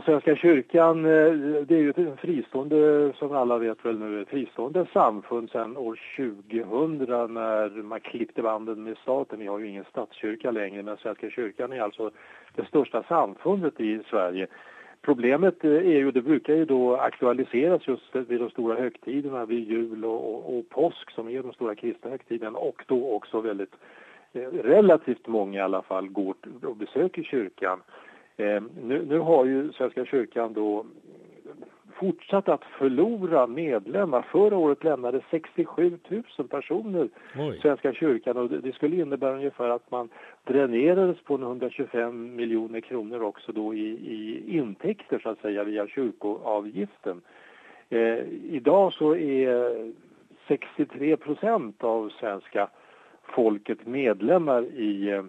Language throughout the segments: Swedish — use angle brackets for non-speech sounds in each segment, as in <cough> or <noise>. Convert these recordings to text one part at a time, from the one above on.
Ja, Svenska kyrkan eh, det är ju ett fristående, som alla vet väl nu, fristående samfund sedan år 2000 när man klippte banden med staten. Vi har ju ingen statskyrka längre men Svenska kyrkan är alltså det största samfundet i Sverige. Problemet eh, är ju, det brukar ju då aktualiseras just vid de stora högtiderna, vid jul och, och, och påsk som är de stora kristna högtiderna och då också väldigt eh, relativt många i alla fall går och besöker kyrkan. Eh, nu, nu, har ju Svenska kyrkan då fortsatt att förlora medlemmar. Förra året lämnade 67 000 personer Oj. Svenska kyrkan och det, skulle innebära ungefär att man dränerades på 125 miljoner kronor också då i, i intäkter så att säga via kyrkoavgiften. Eh, idag så är 63 procent av svenska folket medlemmar i eh,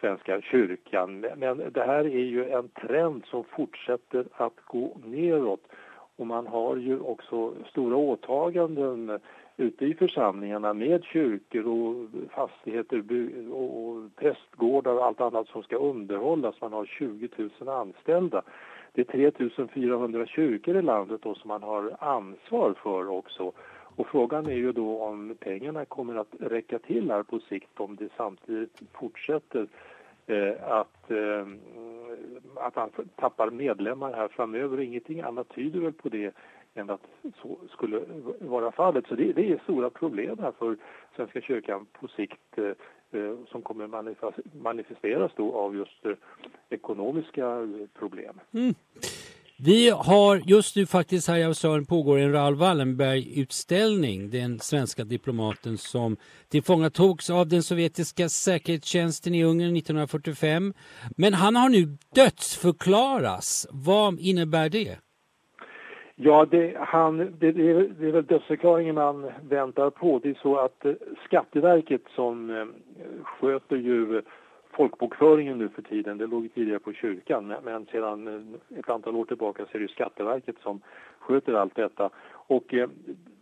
Svenska kyrkan. Men det här är ju en trend som fortsätter att gå neråt och man har ju också stora åtaganden ute i församlingarna med kyrkor och fastigheter och prästgårdar och allt annat som ska underhållas. Man har 20 000 anställda. Det är 3 400 kyrkor i landet då som man har ansvar för också. Och frågan är ju då om pengarna kommer att räcka till här på sikt om det samtidigt fortsätter eh, Eh, att, eh, att han tappar medlemmar här framöver. Ingenting annat tyder väl på det än att så skulle vara fallet. Så det, det är stora problem här för Svenska kyrkan på sikt eh, eh som kommer manifesteras då av just eh, ekonomiska problem. Mm. Vi har just nu faktiskt här i Australien pågår en Raoul Wallenberg-utställning. Den svenska diplomaten som tillfångatogs av den sovjetiska säkerhetstjänsten i Ungern 1945. Men han har nu dödsförklaras. Vad innebär det? Ja, det, han, det, det, är, det är väl dödsförklaringen man väntar på. Det är så att eh, Skatteverket som eh, sköter ju folkbokföringen nu för tiden. Det låg tidigare på kyrkan men sedan eh, ett antal år tillbaka så är det Skatteverket som sköter allt detta. Och eh,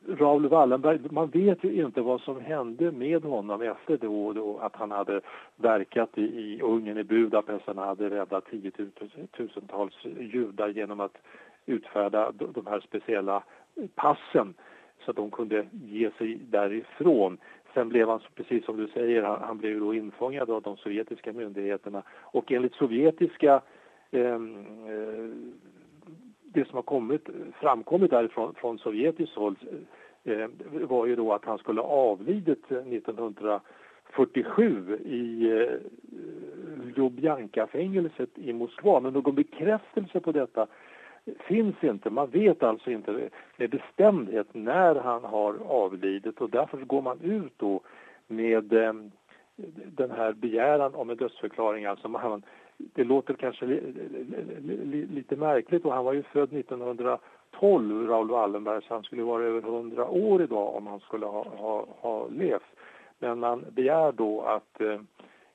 Raoul Wallenberg, man vet ju inte vad som hände med honom efter då, då att han hade verkat i, i Ungern, i Budapest, han hade räddat tiotusentals judar genom att utfärda de här speciella passen så att de kunde ge sig därifrån. Sen blev han, precis som du säger, han, han blev då infångad av de sovjetiska myndigheterna och enligt sovjetiska ehm, eh, det som har kommit, framkommit därifrån från sovjetiskt håll eh, var ju då att han skulle ha avlidit 1947 i eh, Lubjanka-fängelset i Moskva. Men någon bekräftelse på detta finns inte. Man vet alltså inte med bestämdhet när han har avlidit och därför går man ut då med eh, den här begäran om en dödsförklaring. Alltså man, det låter kanske li, li, li, lite märkligt och han var ju född 1912, Raoul Wallenberg, så han skulle vara över 100 år idag om han skulle ha, ha, ha levt. Men man begär då att eh,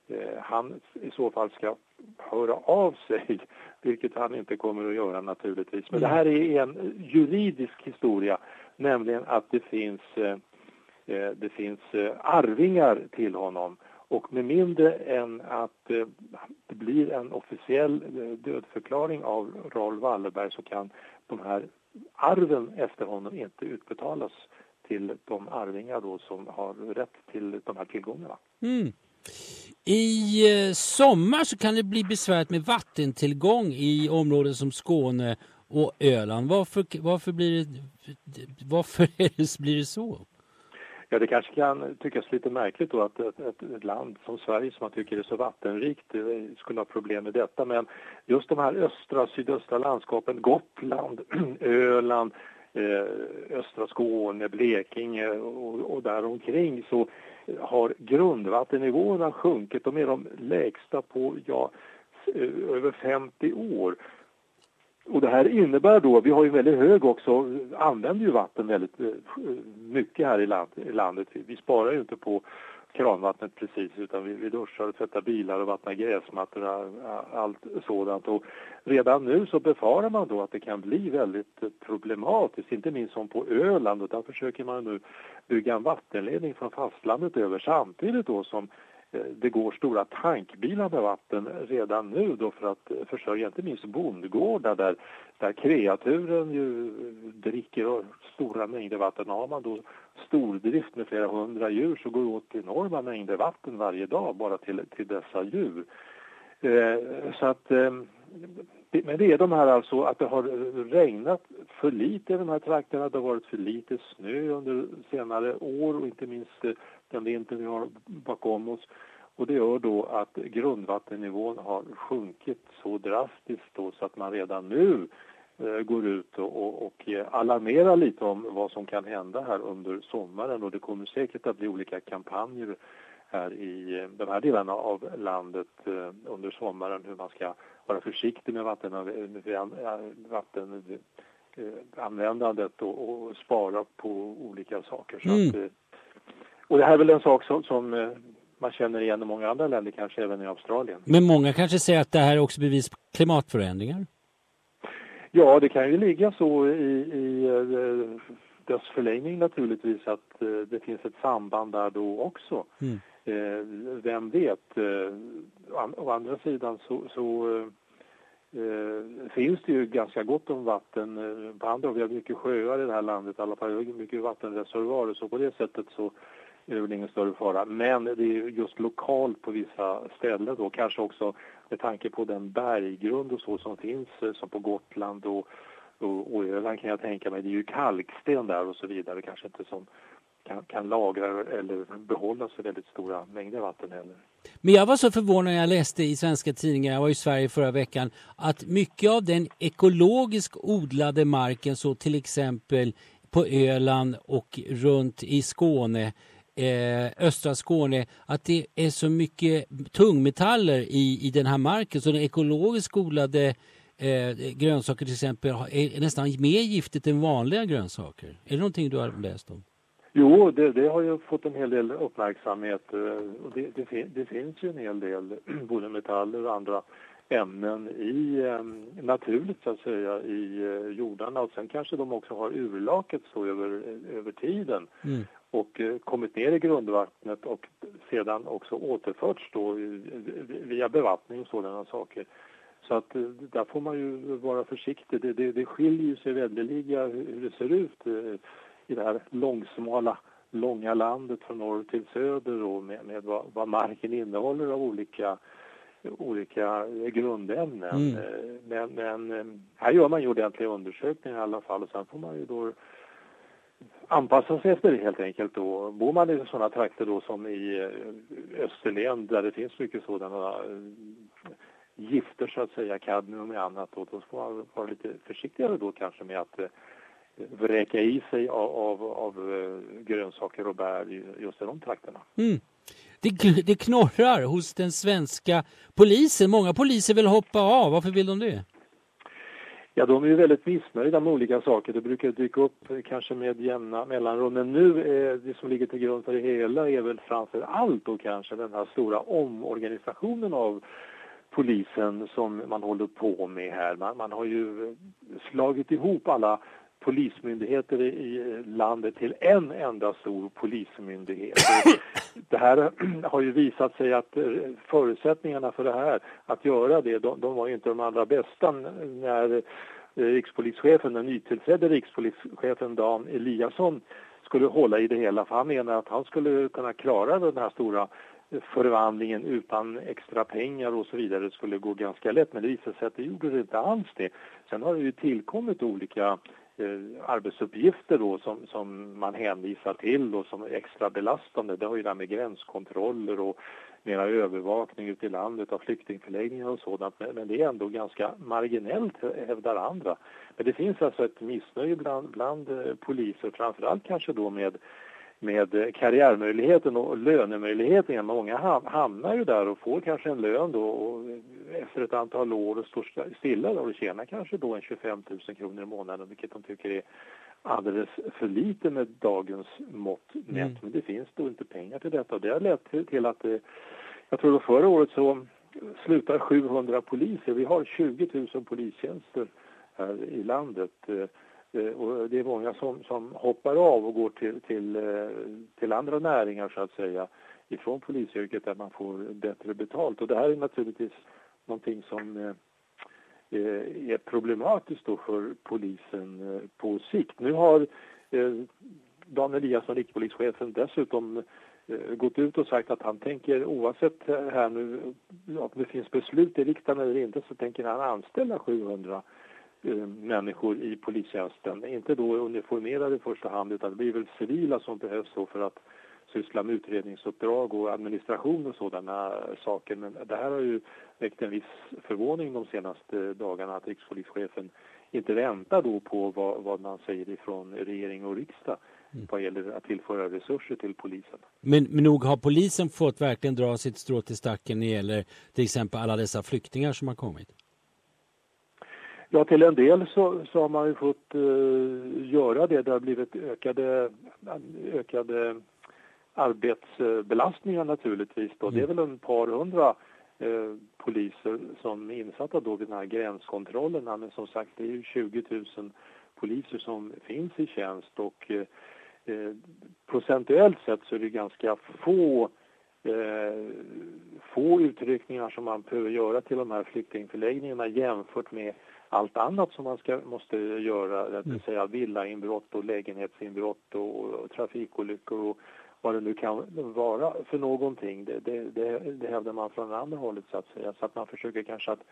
eh han i så fall ska höra av sig vilket han inte kommer att göra naturligtvis. Men det här är en juridisk historia, nämligen att det finns, eh, eh, det finns eh, arvingar till honom och med mindre än att det blir en officiell dödförklaring av Raoul Wallenberg så kan de här arven efter honom inte utbetalas till de arvingar då som har rätt till de här tillgångarna. Mm. I eh, sommar så kan det bli besvärligt med vattentillgång i områden som Skåne och Öland. Varför, varför, blir, det, <laughs> varför blir det så? Ja, det kanske kan tyckas lite märkligt då att ett, ett, ett, land som Sverige som man tycker är så vattenrikt eh, skulle ha problem med detta. Men just de här östra, sydöstra landskapen, Gotland, <clears throat> Öland, eh, östra Skåne, Blekinge och, och däromkring så har grundvattennivåerna sjunkit. De är de lägsta på ja, eh, över 50 år. Och det här innebär då, vi har ju väldigt hög också, använder ju vatten väldigt eh, mycket här i, land, i landet. Vi sparar ju inte på kranvattnet precis utan vi, vi duschar och tvättar bilar och vattnar gräsmattor och allt sådant. Och redan nu så befarar man då att det kan bli väldigt problematiskt, inte minst som på Öland och där försöker man nu bygga en vattenledning från fastlandet över samtidigt då som Eh, det går stora tankbilar med vatten redan nu då för att försörja inte minst bondgårdar där, där kreaturen ju dricker stora mängder vatten. Har man då stordrift med flera hundra djur så går det åt enorma mängder vatten varje dag bara till, till dessa djur. Eh, så att, eh, men det är de här alltså att det har regnat för lite i de här trakterna. Det har varit för lite snö under senare år och inte minst eh, den vinter vi har bakom oss. Och det gör då att grundvattennivån har sjunkit så drastiskt då så att man redan nu eh, går ut och, och, och eh, alarmerar lite om vad som kan hända här under sommaren och det kommer säkert att bli olika kampanjer här i eh, de här delarna av landet eh, under sommaren hur man ska vara försiktig med vatten, vattenanvändandet och, och spara på olika saker. Så mm. att, och det här är väl en sak som, som man känner igen i många andra länder, kanske även i Australien. Men många kanske säger att det här är också bevis på klimatförändringar? Ja, det kan ju ligga så i, i eh, dess förlängning naturligtvis att eh, det finns ett samband där då också. Mm. Eh, vem vet? Eh, å andra sidan så, så eh, finns det ju ganska gott om vatten eh, på andra Vi har mycket sjöar i det här landet, i alla fall mycket vattenreservoarer så på det sättet så är det väl ingen större fara. Men det är just lokalt på vissa ställen då, kanske också med tanke på den berggrund och så som finns eh, som på Gotland och, och, och Öland kan jag tänka mig. Det är ju kalksten där och så vidare, kanske inte som kan, kan lagra eller behålla så väldigt stora mängder vatten heller. Men jag var så förvånad när jag läste i svenska tidningar, jag var i Sverige förra veckan, att mycket av den ekologiskt odlade marken, så till exempel på Öland och runt i Skåne, eh, östra Skåne att det är så mycket tungmetaller i, i den här marken så den ekologiskt odlade eh, grönsaker till exempel är nästan mer giftigt än vanliga grönsaker. Är det någonting du har läst om? Jo, det, det har ju fått en hel del uppmärksamhet. Eh, och det, det, det finns ju en hel del <clears throat> både metaller och andra ämnen i eh, naturligt så att säga i eh, jordarna och sen kanske de också har urlakats så över, över tiden. Mm och eh, kommit ner i grundvattnet och sedan också återförts då via bevattning och sådana saker. Så att eh, där får man ju vara försiktig. Det, det, det skiljer sig väldeliga hur det ser ut eh, i det här långsmala, långa landet från norr till söder och med, med vad, vad, marken innehåller av olika, olika grundämnen. Mm. Men, men här gör man ju ordentliga undersökningar i alla fall och sen får man ju då anpassa sig efter det helt enkelt då. Bor man i sådana trakter då som i eh, Österlen där det finns mycket sådana eh, gifter så att säga, kadmium och annat då, då får man vara lite försiktigare då kanske med att eh, vräka i sig av, av, av grönsaker och bär just i de trakterna. Mm. Det, det knorrar hos den svenska polisen. Många poliser vill hoppa av. Varför vill de det? Ja, de är ju väldigt missnöjda med olika saker. Det brukar dyka upp kanske med jämna mellanrum. Men nu, är det som ligger till grund för det hela är väl framför allt då kanske den här stora omorganisationen av polisen som man håller på med här. Man, man har ju slagit ihop alla polismyndigheter i landet till en enda stor polismyndighet. Det här <clears throat> har ju visat sig att eh, förutsättningarna för det här, att göra det, de, de var inte de allra bästa när eh, rikspolischefen, den nytillträdde rikspolischefen Dan Eliasson skulle hålla i det hela. För han menar att han skulle kunna klara den här stora förvandlingen utan extra pengar och så vidare. Det skulle gå ganska lätt men det visade sig att det gjorde det inte alls det. Sen har det ju tillkommit olika eh, arbetsuppgifter då som, som man hänvisar till och som är extra belastande. Det har ju det här med gränskontroller och mera övervakning ute i landet av flyktingförläggningar och sådant. Men, men, det är ändå ganska marginellt hävdar andra. Men det finns alltså ett missnöje bland, bland eh, poliser, framförallt kanske då med med karriärmöjligheten och lönemöjligheten. Många hamnar ju där och får kanske en lön då och efter ett antal år och står stilla och tjänar kanske då en 25 000 kronor i månaden vilket de tycker är alldeles för lite med dagens mått mätt. Mm. Men det finns då inte pengar till detta. Det har lett till att det, jag tror att förra året så slutar 700 poliser. Vi har 20 000 polistjänster här i landet. Eh, och det är många som, som hoppar av och går till, till, eh, till andra näringar så att säga ifrån polisyrket där man får bättre betalt. Och det här är naturligtvis någonting som eh, eh, är problematiskt då för polisen eh, på sikt. Nu har eh, Dan Eliasson, rikspolischefen, dessutom eh, gått ut och sagt att han tänker oavsett här nu om det finns beslut i riksdagen eller inte så tänker han anställa 700 människor i polistjänsten. Inte då uniformerade i första hand utan det blir väl civila som behövs då för att syssla med utredningsuppdrag och administration och sådana saker. Men det här har ju väckt en viss förvåning de senaste dagarna att rikspolischefen inte väntar då på vad, vad man säger ifrån regering och riksdag mm. vad gäller att tillföra resurser till polisen. Men, men nog har polisen fått verkligen dra sitt strå till stacken när det gäller till exempel alla dessa flyktingar som har kommit? Ja, till en del så, så har man ju fått uh, göra det. Det har blivit ökade, ökade arbetsbelastningar naturligtvis. Då. Mm. Det är väl en par hundra eh, poliser som är insatta då vid de här gränskontrollerna. Men som sagt, det är ju 20 000 poliser som finns i tjänst och eh, procentuellt sett så är det ganska få få utryckningar som man behöver göra till de här flyktingförläggningarna jämfört med allt annat som man ska, måste göra, det vill mm. säga villainbrott och lägenhetsinbrott och, och trafikolyckor och vad det nu kan vara för någonting. Det, det, det, det hävdar man från andra hållet så att säga. Så att man försöker kanske att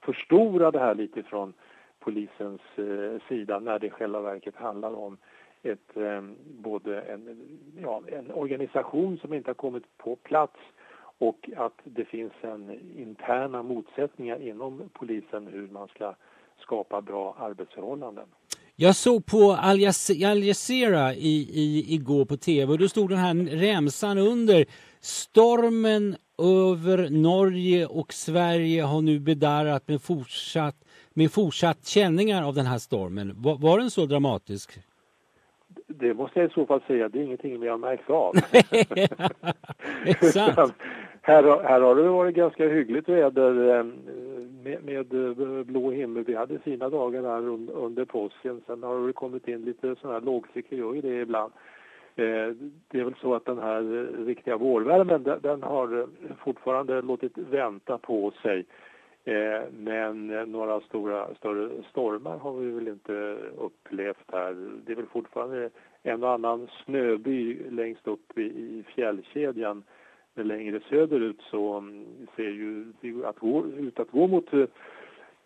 förstora det här lite från polisens eh, sida när det i själva verket handlar om ett, eh, både en, ja, en organisation som inte har kommit på plats och att det finns en interna motsättningar inom polisen hur man ska skapa bra arbetsförhållanden. Jag såg på Al Jazeera i, i, igår på tv och då stod den här remsan under. Stormen över Norge och Sverige har nu bedarrat med fortsatt, med fortsatt känningar av den här stormen. Var, var den så dramatisk? Det måste jag i så fall säga, det är ingenting vi har märkt av. <laughs> Exakt. <laughs> här, här har det varit ganska hyggligt väder eh, med, med eh, blå himmel. Vi hade fina dagar där under påsken. Sen har det kommit in lite sådana här lågtryck, gör det ibland. Eh, det är väl så att den här eh, riktiga vårvärmen den har fortfarande låtit vänta på sig. Men några stora, större stormar har vi väl inte upplevt här. Det är väl fortfarande en och annan snöby längst upp i fjällkedjan längre söderut så mm, ser ju att gå, ut att gå mot eh,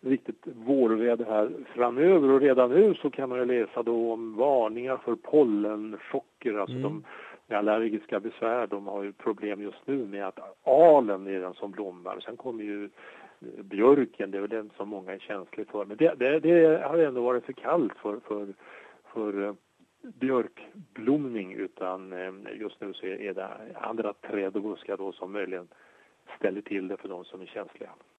riktigt vårväder här framöver och redan nu så kan man ju läsa då om varningar för pollenchocker, alltså mm. de med allergiska besvär, de har ju problem just nu med att alen är den som blommar. Sen kommer ju eh, björken, det är väl den som många är känsliga för. Men det, det, det har ändå varit för kallt för, för, för eh, björkblomning utan eh, just nu så är det andra träd och buskar då som möjligen ställer till det för de som är känsliga.